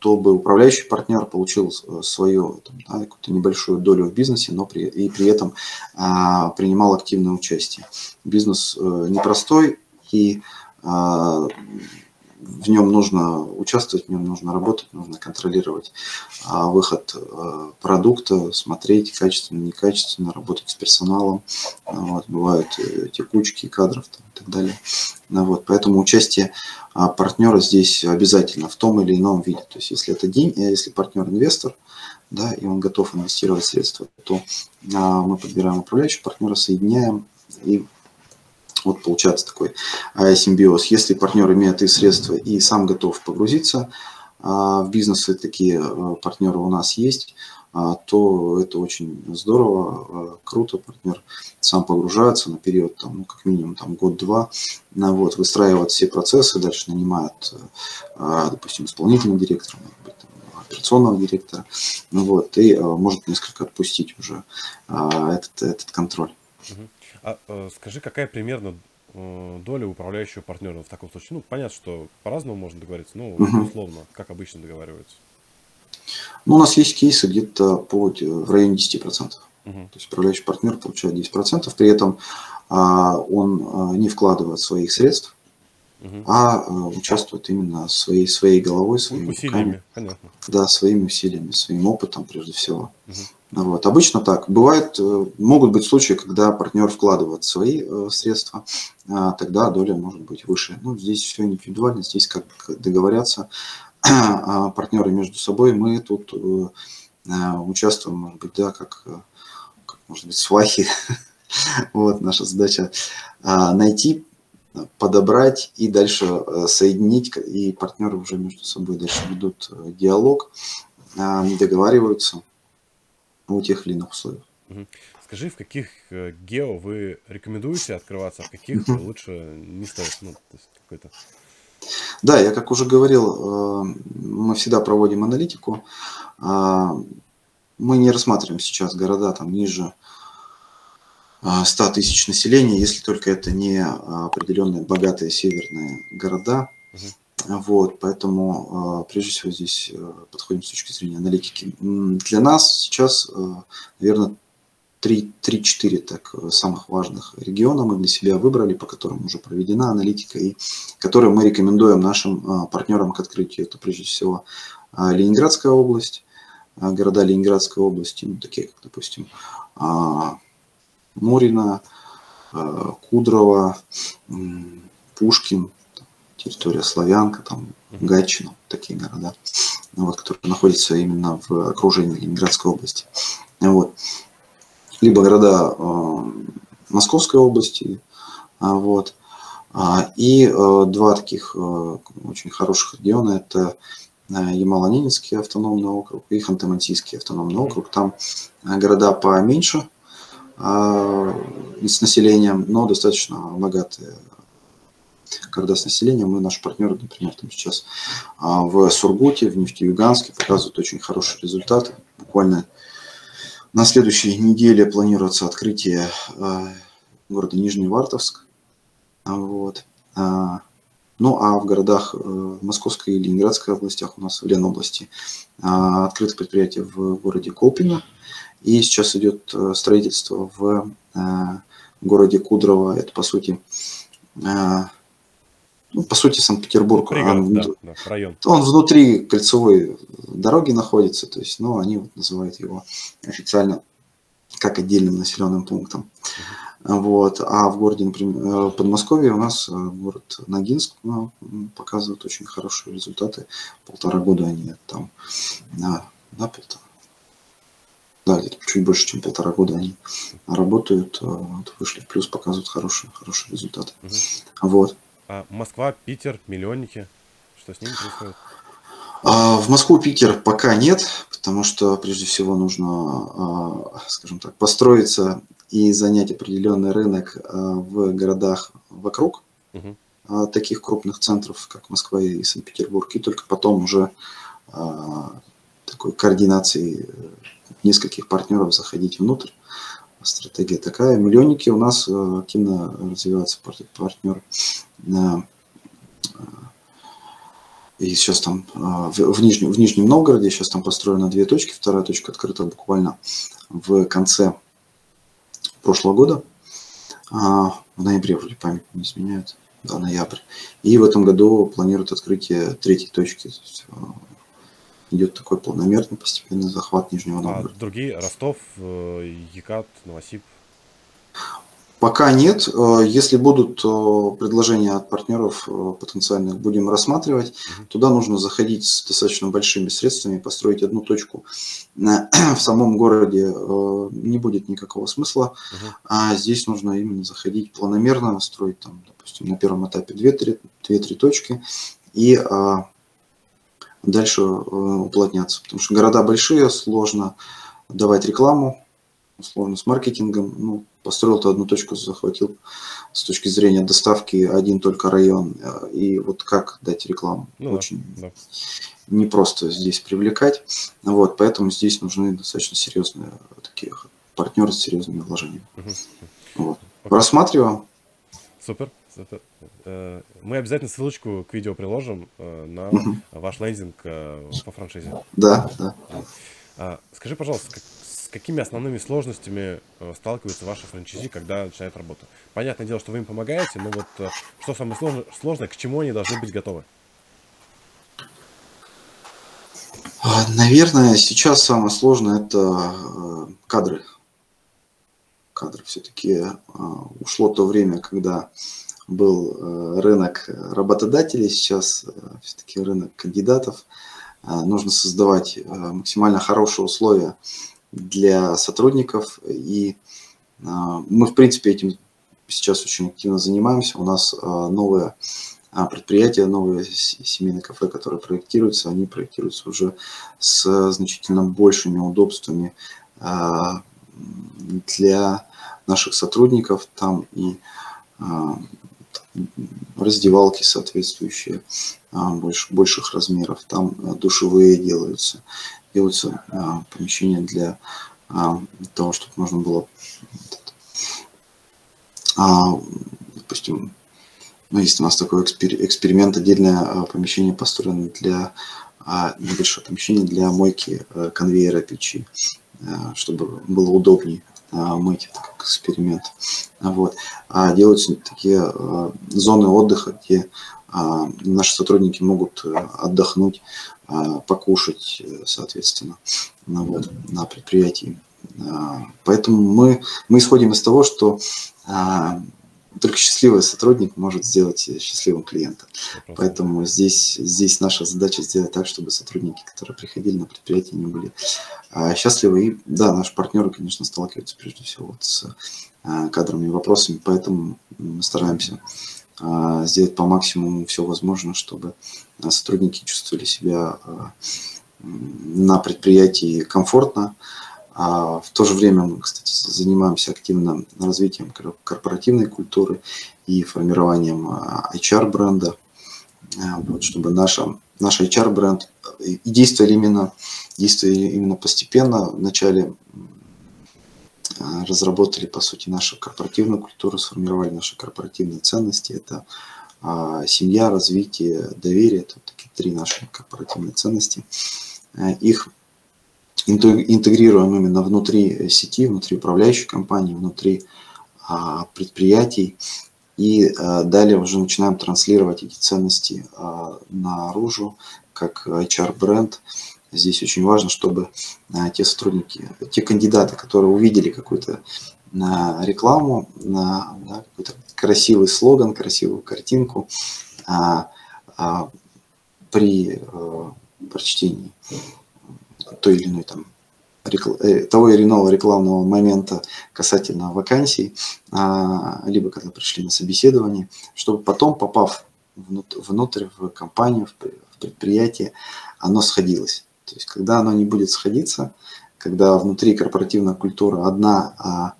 Чтобы управляющий партнер получил свою там, да, какую-то небольшую долю в бизнесе, но при, и при этом а, принимал активное участие. Бизнес а, непростой, и а, в нем нужно участвовать, в нем нужно работать, нужно контролировать а, выход а, продукта, смотреть качественно, некачественно, работать с персоналом. Вот, бывают э, текучки кадров там, и так далее. Ну, вот, поэтому участие а, партнера здесь обязательно в том или ином виде. То есть если это день, э, если партнер инвестор, да, и он готов инвестировать средства, то а, мы подбираем управляющего партнера, соединяем и вот получается такой а, симбиоз. Если партнер имеет и средства, и сам готов погрузиться а, в бизнес, и такие а, партнеры у нас есть, то это очень здорово, круто. Партнер сам погружается на период, там, ну, как минимум, там, год-два, вот, выстраивает все процессы, дальше нанимает, допустим, исполнительного директора, может быть, там, операционного директора, ну, вот, и может несколько отпустить уже этот, этот контроль. А э, скажи, какая примерно э, доля управляющего партнера в таком случае? Ну, понятно, что по-разному можно договориться, но условно, как обычно договариваются. Ну, у нас есть кейсы где-то по, э, в районе 10%. Мгм. То есть управляющий партнер получает 10%, при этом а, он а, не вкладывает своих средств, Мгм. а а, участвует именно своей, своей головой, Ну, своими руками, усилиями, понятно. да, своими усилиями, своим опытом прежде всего. Мгм. Ну Вот. Обычно так. Бывает, э, могут быть случаи, когда партнер вкладывает свои э, средства, а, тогда доля может быть выше. Ну, здесь все индивидуально, здесь как договорятся а, партнеры между собой. Мы тут э, участвуем, может быть, да, как, как может быть, свахи. Вот наша задача а, найти, подобрать и дальше соединить, и партнеры уже между собой дальше ведут диалог, договариваются о тех или иных условиях. Скажи, в каких э, гео вы рекомендуете открываться, а в каких лучше не стоит? Ну, то есть какой-то... Да, я как уже говорил, э, мы всегда проводим аналитику. А, Мы не рассматриваем сейчас города там ниже а, 100 тысяч населения, если только это не а, определенные богатые северные города. Мгм. Вот, поэтому а, прежде всего здесь э, подходим с точки зрения аналитики. Для нас сейчас, э, наверное, 3-4 так, э, самых важных региона мы для себя выбрали, по которым уже проведена аналитика, и которые мы рекомендуем нашим а, партнерам к открытию. Это прежде всего а, Ленинградская область, города Ленинградской области, ну, такие как, допустим, а, Мурино, а, Кудрово, Пушкин, территория Славянка, там. Гатчина, такие города, вот, которые находятся именно в окружении Ленинградской области. Вот. Либо города э, Московской области, а, вот. А, И э, два таких э, очень хороших региона – это э, Ямало-Ненецкий автономный округ и Ханты-Мансийский автономный округ. Там э, города поменьше с населением, но достаточно богатые города с населением. Мы, наши партнеры, например, там сейчас а, в Сургуте, в Нефтеюганске показывают очень хорошие результаты. Буквально на следующей неделе планируется открытие а, города Нижневартовск. А, Вот. Ну а в городах э, Московской и Ленинградской областях у нас в Ленобласти открыто предприятие в городе Колпино. И сейчас идет э, строительство в э, городе Кудрово. Это по сути, ну, по сути Санкт-Петербург. Пригород, Он да, да, район. он внутри кольцевой дороги находится, то есть, ну, они вот называют его официально как отдельным населенным пунктом. Вот. А в городе, например, э, Подмосковье у нас э, город Ногинск ну, показывает очень хорошие результаты. Полтора года они там, да, да, полтора. Да, где-то чуть больше, чем полтора года они работают, э, вот, вышли в плюс, показывают хорошие, хорошие результаты. Мгм. Вот. А Москва, Питер, миллионники, что с ними происходит? А, В Москву, Питер пока нет, потому что прежде всего нужно, а, скажем так, построиться и занять определенный рынок а, в городах вокруг а, таких крупных центров, как Москва и Санкт-Петербург, и только потом уже такой координацией э, нескольких партнеров заходить внутрь. Стратегия такая. Миллионники у нас э, активно развиваются пар- партнер. на, и сейчас там в, Нижнем, в Нижнем Новгороде, сейчас там построено две точки, вторая точка открыта буквально в конце прошлого года, в ноябре, вроде память не изменяет, да, ноябрь. И в этом году планируют открытие третьей точки. Идет такой планомерный постепенный захват Нижнего а Новгорода. А другие, Ростов, э, Екат, Новосиб? Пока нет. Э, если будут э, предложения от партнеров потенциальных, будем рассматривать. Туда нужно заходить с достаточно большими средствами, построить одну точку в самом городе не будет никакого смысла. А здесь нужно именно заходить планомерно, строить там, допустим, на первом этапе 2-3 точки и а, дальше уплотняться. Потому что города большие, сложно давать рекламу, сложно с маркетингом. Ну, построил то одну точку, захватил с точки зрения доставки один только район. И вот как дать рекламу? Ну, Очень да. непросто здесь привлекать. Вот, поэтому здесь нужны достаточно серьезные такие партнеры с серьезными вложениями. Угу. Вот. Рассматриваем. Супер, супер. Э, мы обязательно ссылочку к видео приложим э, на угу. ваш лендинг э, по франшизе. Да, да. А, скажи, пожалуйста, с какими основными сложностями э, сталкиваются ваши франчайзи, когда начинают работу? Понятное дело, что вы им помогаете, но вот э, что самое сложное, сложное к чему они должны быть готовы? А, наверное, сейчас самое сложное это э, кадры. Кадры все-таки ушло то время, когда был рынок работодателей, сейчас все-таки рынок кандидатов. Нужно создавать максимально хорошие условия для сотрудников. И мы, в принципе, этим сейчас очень активно занимаемся. У нас новое а, предприятия, новые семейные кафе, которые проектируются, они проектируются уже с значительно большими удобствами для наших сотрудников. Там и раздевалки соответствующие больше, больших размеров, там душевые делаются, делаются а, помещения для а, того, чтобы можно было, а, допустим, ну, есть у нас такой эксперимент, отдельное помещение построено для небольшое помещение для мойки конвейера печи, чтобы было удобнее мыть это как эксперимент. Вот. А делаются такие зоны отдыха, где наши сотрудники могут отдохнуть а, покушать, э, соответственно, вот, на предприятии. А, поэтому мы, мы исходим из того, что а, только счастливый сотрудник может сделать счастливым клиента. Поэтому здесь, здесь наша задача сделать так, чтобы сотрудники, которые приходили на предприятие, не были счастливы. И да, наши партнеры, конечно, сталкиваются прежде всего вот с кадровыми вопросами, поэтому мы стараемся а, сделать по максимуму все возможное, чтобы а, сотрудники чувствовали себя а, на предприятии комфортно. А в то же время мы, кстати, занимаемся активно развитием корпоративной культуры и формированием HR-бренда, вот, чтобы наша, наш HR-бренд и действовали именно, действовали именно постепенно. Вначале а, разработали, по сути, нашу корпоративную культуру, сформировали наши корпоративные ценности. Это а, семья, развитие, доверие. Это такие три наши корпоративные ценности. Э, их интегрируем именно внутри сети, внутри управляющей компании, внутри а, предприятий. И далее уже начинаем транслировать эти ценности наружу, как HR-бренд, Здесь очень важно, чтобы а, те сотрудники, те кандидаты, которые увидели какую-то рекламу, на какой-то красивый слоган, красивую картинку, а, а, при а, прочтении той или иной там э, того или иного рекламного момента касательно вакансий, а, либо когда пришли на собеседование, чтобы потом, попав внутрь, в компанию, в предприятие, оно сходилось. То есть, когда оно не будет сходиться, когда внутри корпоративная культура одна, а,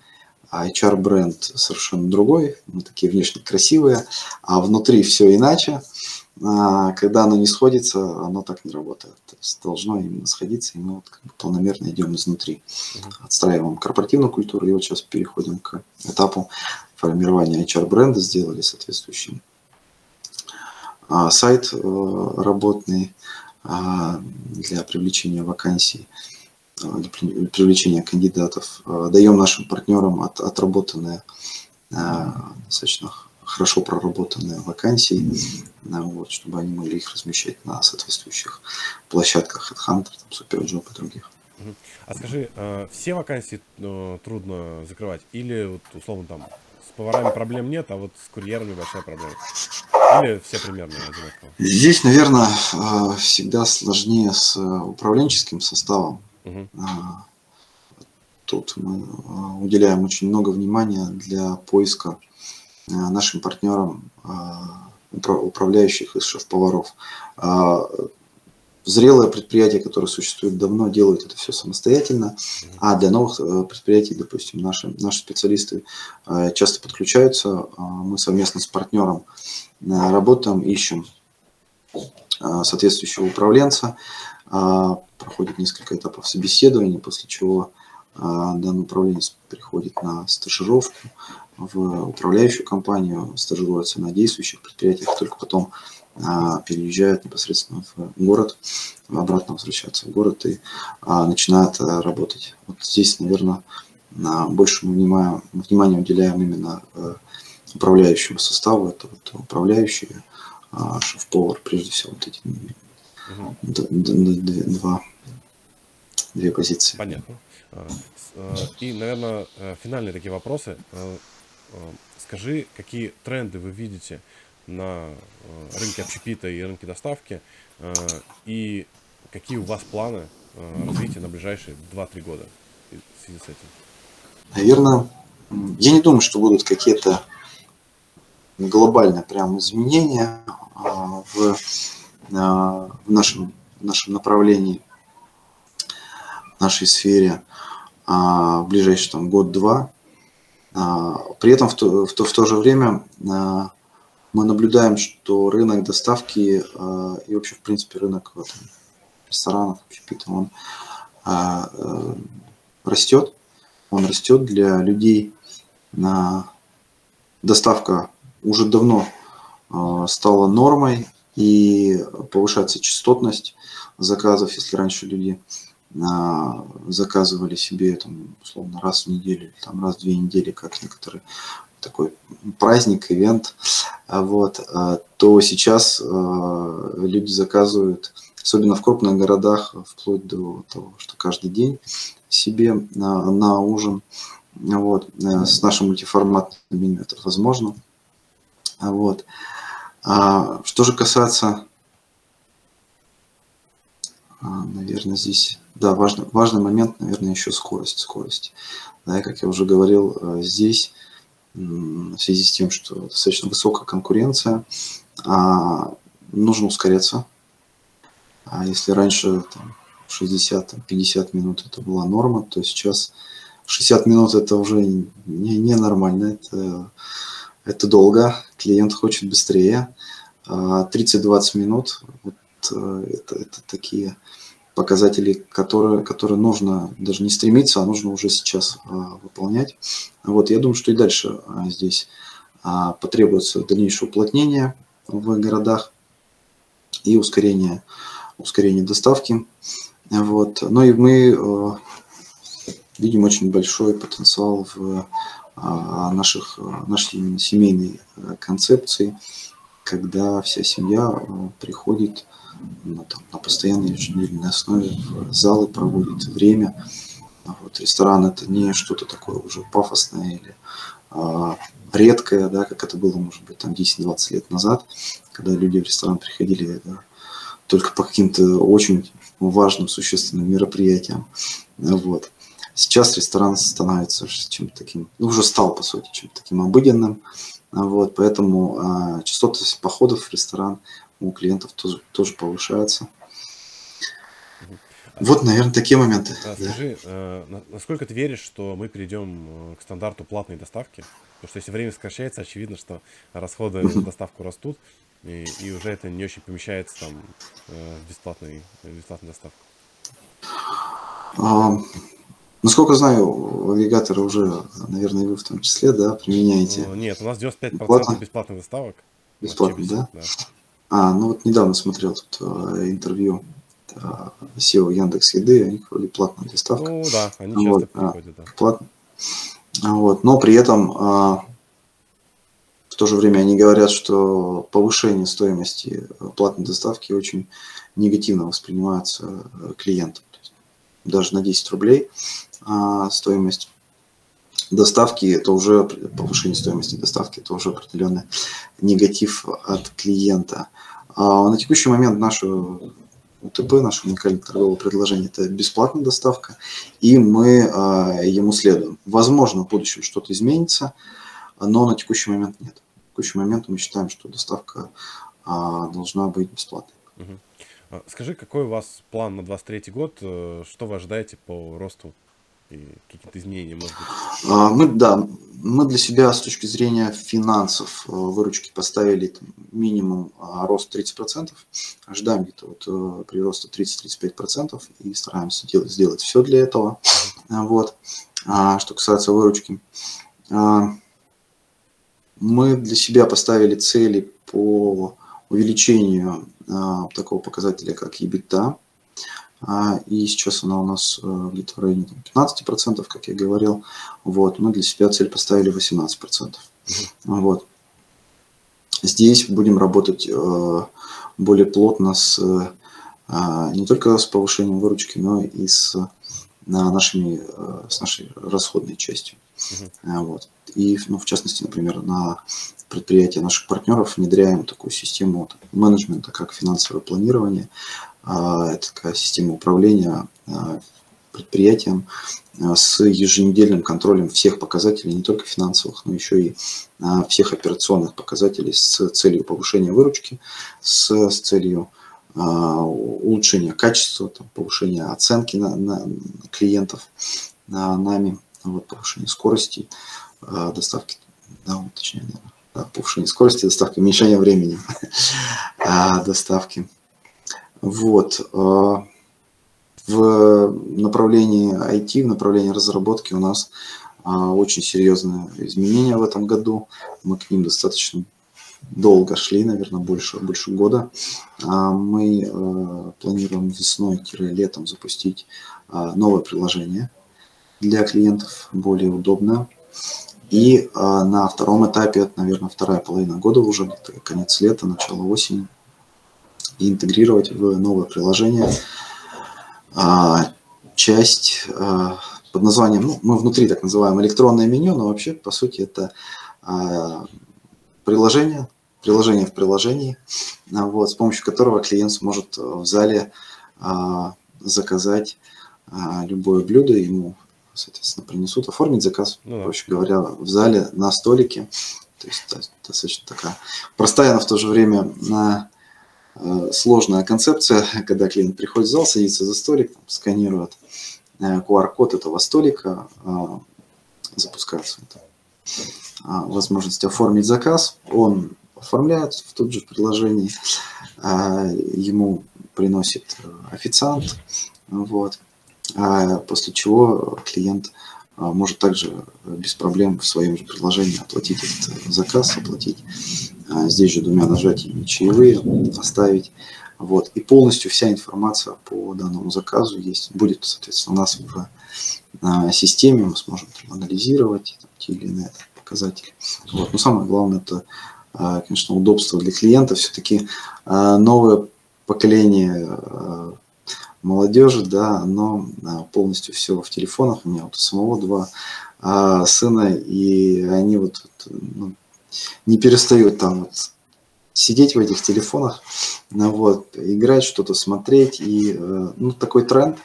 а HR-бренд совершенно другой, мы такие внешне красивые, а внутри все иначе, а, когда оно не сходится, оно так не работает. То есть должно именно сходиться, и мы вот как бы идем изнутри. Отстраиваем корпоративную культуру, и вот сейчас переходим к этапу формирования HR-бренда, сделали соответствующий а, сайт э, работный а, для привлечения вакансий, для привлечения кандидатов. Даем нашим партнерам от, отработанные, достаточно хорошо проработанные вакансии, вот, чтобы они могли их размещать на соответствующих площадках HeadHunter, SuperJob и других. А скажи, все вакансии э, трудно закрывать или вот условно там поварами проблем нет, а вот с курьерами большая проблема. Или все примерно одинаково? Здесь, наверное, а, всегда сложнее с э, управленческим составом. Угу. Тут мы уделяем очень много внимания для поиска э, нашим партнерам управляющих из шеф-поваров. Зрелое предприятие, которое существует давно, делает это все самостоятельно, а для новых э, предприятий, допустим, наши, наши специалисты э, часто подключаются, мы совместно с партнером э, работаем, ищем соответствующего управленца, проходит несколько этапов собеседования, после чего данный управленец приходит на стажировку в управляющую компанию, стажируется на действующих предприятиях, только потом а, переезжают непосредственно в город, обратно возвращаются в город и а, начинают а, работать. Вот здесь, наверное, больше мы внимание, внимание уделяем именно э, управляющему составу. Это вот управляющие, шеф-повар, прежде всего, вот эти угу. два, две позиции. Понятно. И, наверное, э, финальные такие вопросы. Э, скажи, какие тренды вы видите на э, рынке общепита и рынке доставки, э, и какие у вас планы э, развития на ближайшие 2-3 года в связи с этим? Наверное, я не думаю, что будут какие-то глобальные прям изменения в, нашем, в нашем направлении, нашей сфере в ближайший там, год-два. При этом в то, в то, в то же время мы наблюдаем, что рынок доставки и вообще, в принципе, рынок вот, ресторанов, общепита, он э, растет. Он растет для людей. Доставка уже давно стала нормой и повышается частотность заказов, если раньше люди заказывали себе там, условно раз в неделю, там раз в две недели, как некоторые такой праздник, ивент, а вот, а, то сейчас а, люди заказывают, особенно в крупных городах, вплоть до того, что каждый день себе на, на ужин. Вот, с нашим мультиформатным меню это возможно. Вот. Что же касается, наверное, здесь, да, важный, важный момент, наверное, еще скорость, скорость. Да, как я уже говорил, здесь в связи с тем, что достаточно высокая конкуренция, а, нужно ускоряться. А если раньше 60-50 минут это была норма, то сейчас 60 минут это уже не, не нормально, это, это долго, клиент хочет быстрее. 30-20 а минут вот, э, это, это такие показатели, которые, которые нужно даже не стремиться, а нужно уже сейчас а, выполнять. Вот, я думаю, что и дальше а, здесь а, потребуется дальнейшее уплотнение в городах и ускорение, ускорение доставки. Вот. Но ну и мы видим очень большой потенциал в а, наших, нашей семейной концепции, когда вся семья приходит на, там, на постоянной еженедельной основе в залы проводит время. Вот, ресторан это не что-то такое уже пафосное или а, редкое, да, как это было, может быть, там 10-20 лет назад, когда люди в ресторан приходили да, только по каким-то очень важным, существенным мероприятиям. Вот. Сейчас ресторан становится чем-то таким, ну, уже стал, по сути, чем-то таким обыденным. Вот, поэтому а, частота походов в ресторан у клиентов тоже, тоже повышается. Вот, наверное, такие моменты. А, скажи, э, насколько ты веришь, что мы перейдем э, к стандарту платной доставки? Потому что если время сокращается, очевидно, что расходы на доставку растут, и, и уже это не очень помещается там э, в бесплатной, бесплатной доставку. А, насколько знаю, агрегаторы уже, наверное, вы в том числе, да, применяете? Нет, у нас 95% Платно? бесплатных доставок. Бесплатно, да? да? А, ну вот недавно смотрел тут э, интервью э, SEO Яндекс Еды, у них вроде платная доставка. Ну да, они часто Вот, а, приходят, да. платно. А, Вот, но при этом а, в то же время они говорят, что повышение стоимости э, платной доставки очень негативно воспринимается э, клиентом. Даже на 10 рублей а, стоимость доставки это уже повышение стоимости доставки, это уже определенный негатив от клиента. А на текущий момент наше УТП, наше уникальное торговое предложение, это бесплатная доставка, и мы а, ему следуем. Возможно, в будущем что-то изменится, но на текущий момент нет. На текущий момент мы считаем, что доставка а, должна быть бесплатной. А, Скажи, какой у вас план на 23 год? э, Что вы ожидаете по росту и какие-то изменения, может быть? А, Мы, да, мы для себя с точки зрения финансов э, выручки поставили там минимум а, рост 30%, ожидаем где-то вот э, прироста 30-35% и стараемся делать, сделать все для этого. А, Вот. А Что касается выручки, мы для себя поставили цели по увеличению такого показателя, как EBITDA. А, И сейчас она у нас э, где-то в районе там, 15%, как я говорил. Вот. Мы для себя цель поставили 18%. Вот. Здесь будем работать э, более плотно с э, а, не только с повышением выручки, но и с на нашими, с нашей расходной частью. А, Вот. И, ну, в частности, например, на предприятия наших партнеров внедряем такую систему менеджмента, как финансовое планирование. А, Это такая система управления а, предприятием а, с еженедельным контролем всех показателей, не только финансовых, но еще и всех операционных показателей с целью повышения выручки, с, с целью улучшения качества, там, повышения оценки на, на клиентов на нами, вот, повышение скорости доставки, да, вот, точнее, да, повышение скорости доставки, уменьшение времени доставки. Вот. а, В направлении IT, в направлении разработки у нас а, очень серьезные изменения в этом году. Мы к ним достаточно долго шли, наверное, больше, больше года. А, Мы планируем весной-летом запустить новое приложение для клиентов, более удобное. И на втором этапе, наверное, вторая половина года уже, конец лета, начало осени, и интегрировать в новое приложение а, часть а, под названием, ну, мы внутри так называем электронное меню, но вообще, по сути, это а, приложение, приложение в приложении, а, вот, с помощью которого клиент сможет в зале а, заказать а, любое блюдо, ему, соответственно, принесут, оформить заказ, Ну да. проще говоря, в зале на столике. То есть достаточно такая простая, но в то же время на, сложная концепция, когда клиент приходит в зал, садится за столик, там, сканирует э, QR-код этого столика, а, запускается возможность оформить заказ, он оформляет в тут же приложении, ему приносит э, официант, вот, после чего клиент может также э, без проблем в своем же приложении оплатить этот э, заказ, оплатить а, здесь же двумя нажатиями чаевые, оставить. Вот. И полностью вся информация по данному заказу есть, будет, соответственно, у нас в а, системе, мы сможем там, анализировать там, те или иные показатели. Вот. Но самое главное это, а, конечно, удобство для клиента. Все-таки а, новое поколение а, молодежи, да, оно а, полностью все в телефонах. У меня вот у самого два а, сына, и они вот, вот, ну, не перестают там вот сидеть в этих телефонах, ну, вот, играть, что-то смотреть. И э, ну, такой тренд,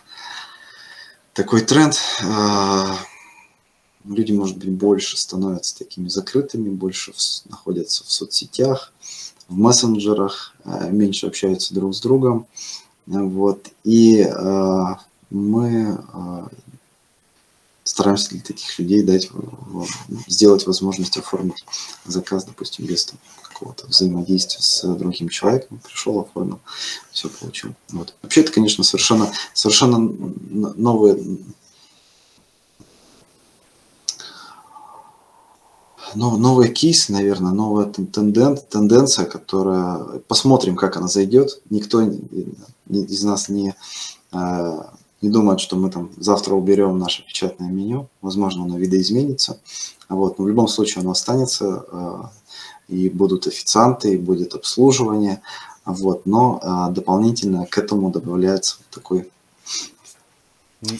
такой тренд, э, люди, может быть, больше становятся такими закрытыми, больше находятся в соцсетях, в мессенджерах, э, меньше общаются друг с другом. Вот. И э, мы э, стараемся для таких людей дать, сделать возможность оформить заказ, допустим, без какого-то взаимодействия с другим человеком. Пришел, оформил, все получил. Вот. Вообще это, конечно, совершенно, совершенно новые но, новый кейс, наверное, новая тенден, тенденция, которая... Посмотрим, как она зайдет. Никто из нас не, а, не думает, что мы там завтра уберем наше печатное меню. Возможно, оно видоизменится. Вот, но в любом случае оно останется, а, и будут официанты, и будет обслуживание. Вот, но а, дополнительно к этому добавляется такой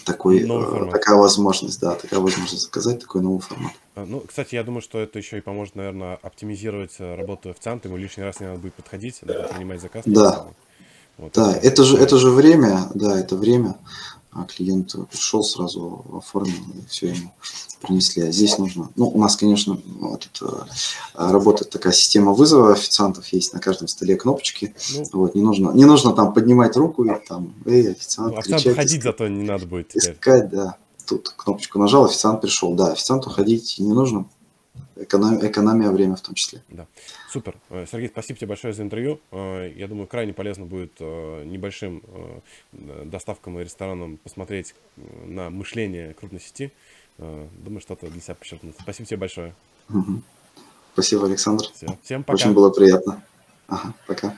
такой, э, такая возможность, да, такая возможность заказать такой новый формат. А, ну, кстати, я думаю, что это еще и поможет, наверное, оптимизировать э, работу официанта, ему лишний раз не надо будет подходить, принимать заказ. Да, вот, да, это, это же, это же время, да, это время, а клиент пришел сразу, оформил, и все ему принесли. А здесь нужно, ну, у нас, конечно, вот, это, работает такая система вызова официантов, есть на каждом столе кнопочки, ну, вот, не нужно, не нужно там поднимать руку и там, эй, официант, ну, официант кричать, ходить искать, зато не надо будет теперь. Искать, да, тут кнопочку нажал, официант пришел, да, официанту ходить не нужно, экономия, экономия время в том числе. Да. Супер. Э, Сергей, спасибо тебе большое за интервью. Э, я думаю, крайне полезно будет э, небольшим доставкам и ресторанам посмотреть на мышление крупной сети. Думаю, что-то для себя подчеркнуть. Спасибо тебе большое. Спасибо, Александр. Все. Всем пока. Очень было приятно. Ага, пока.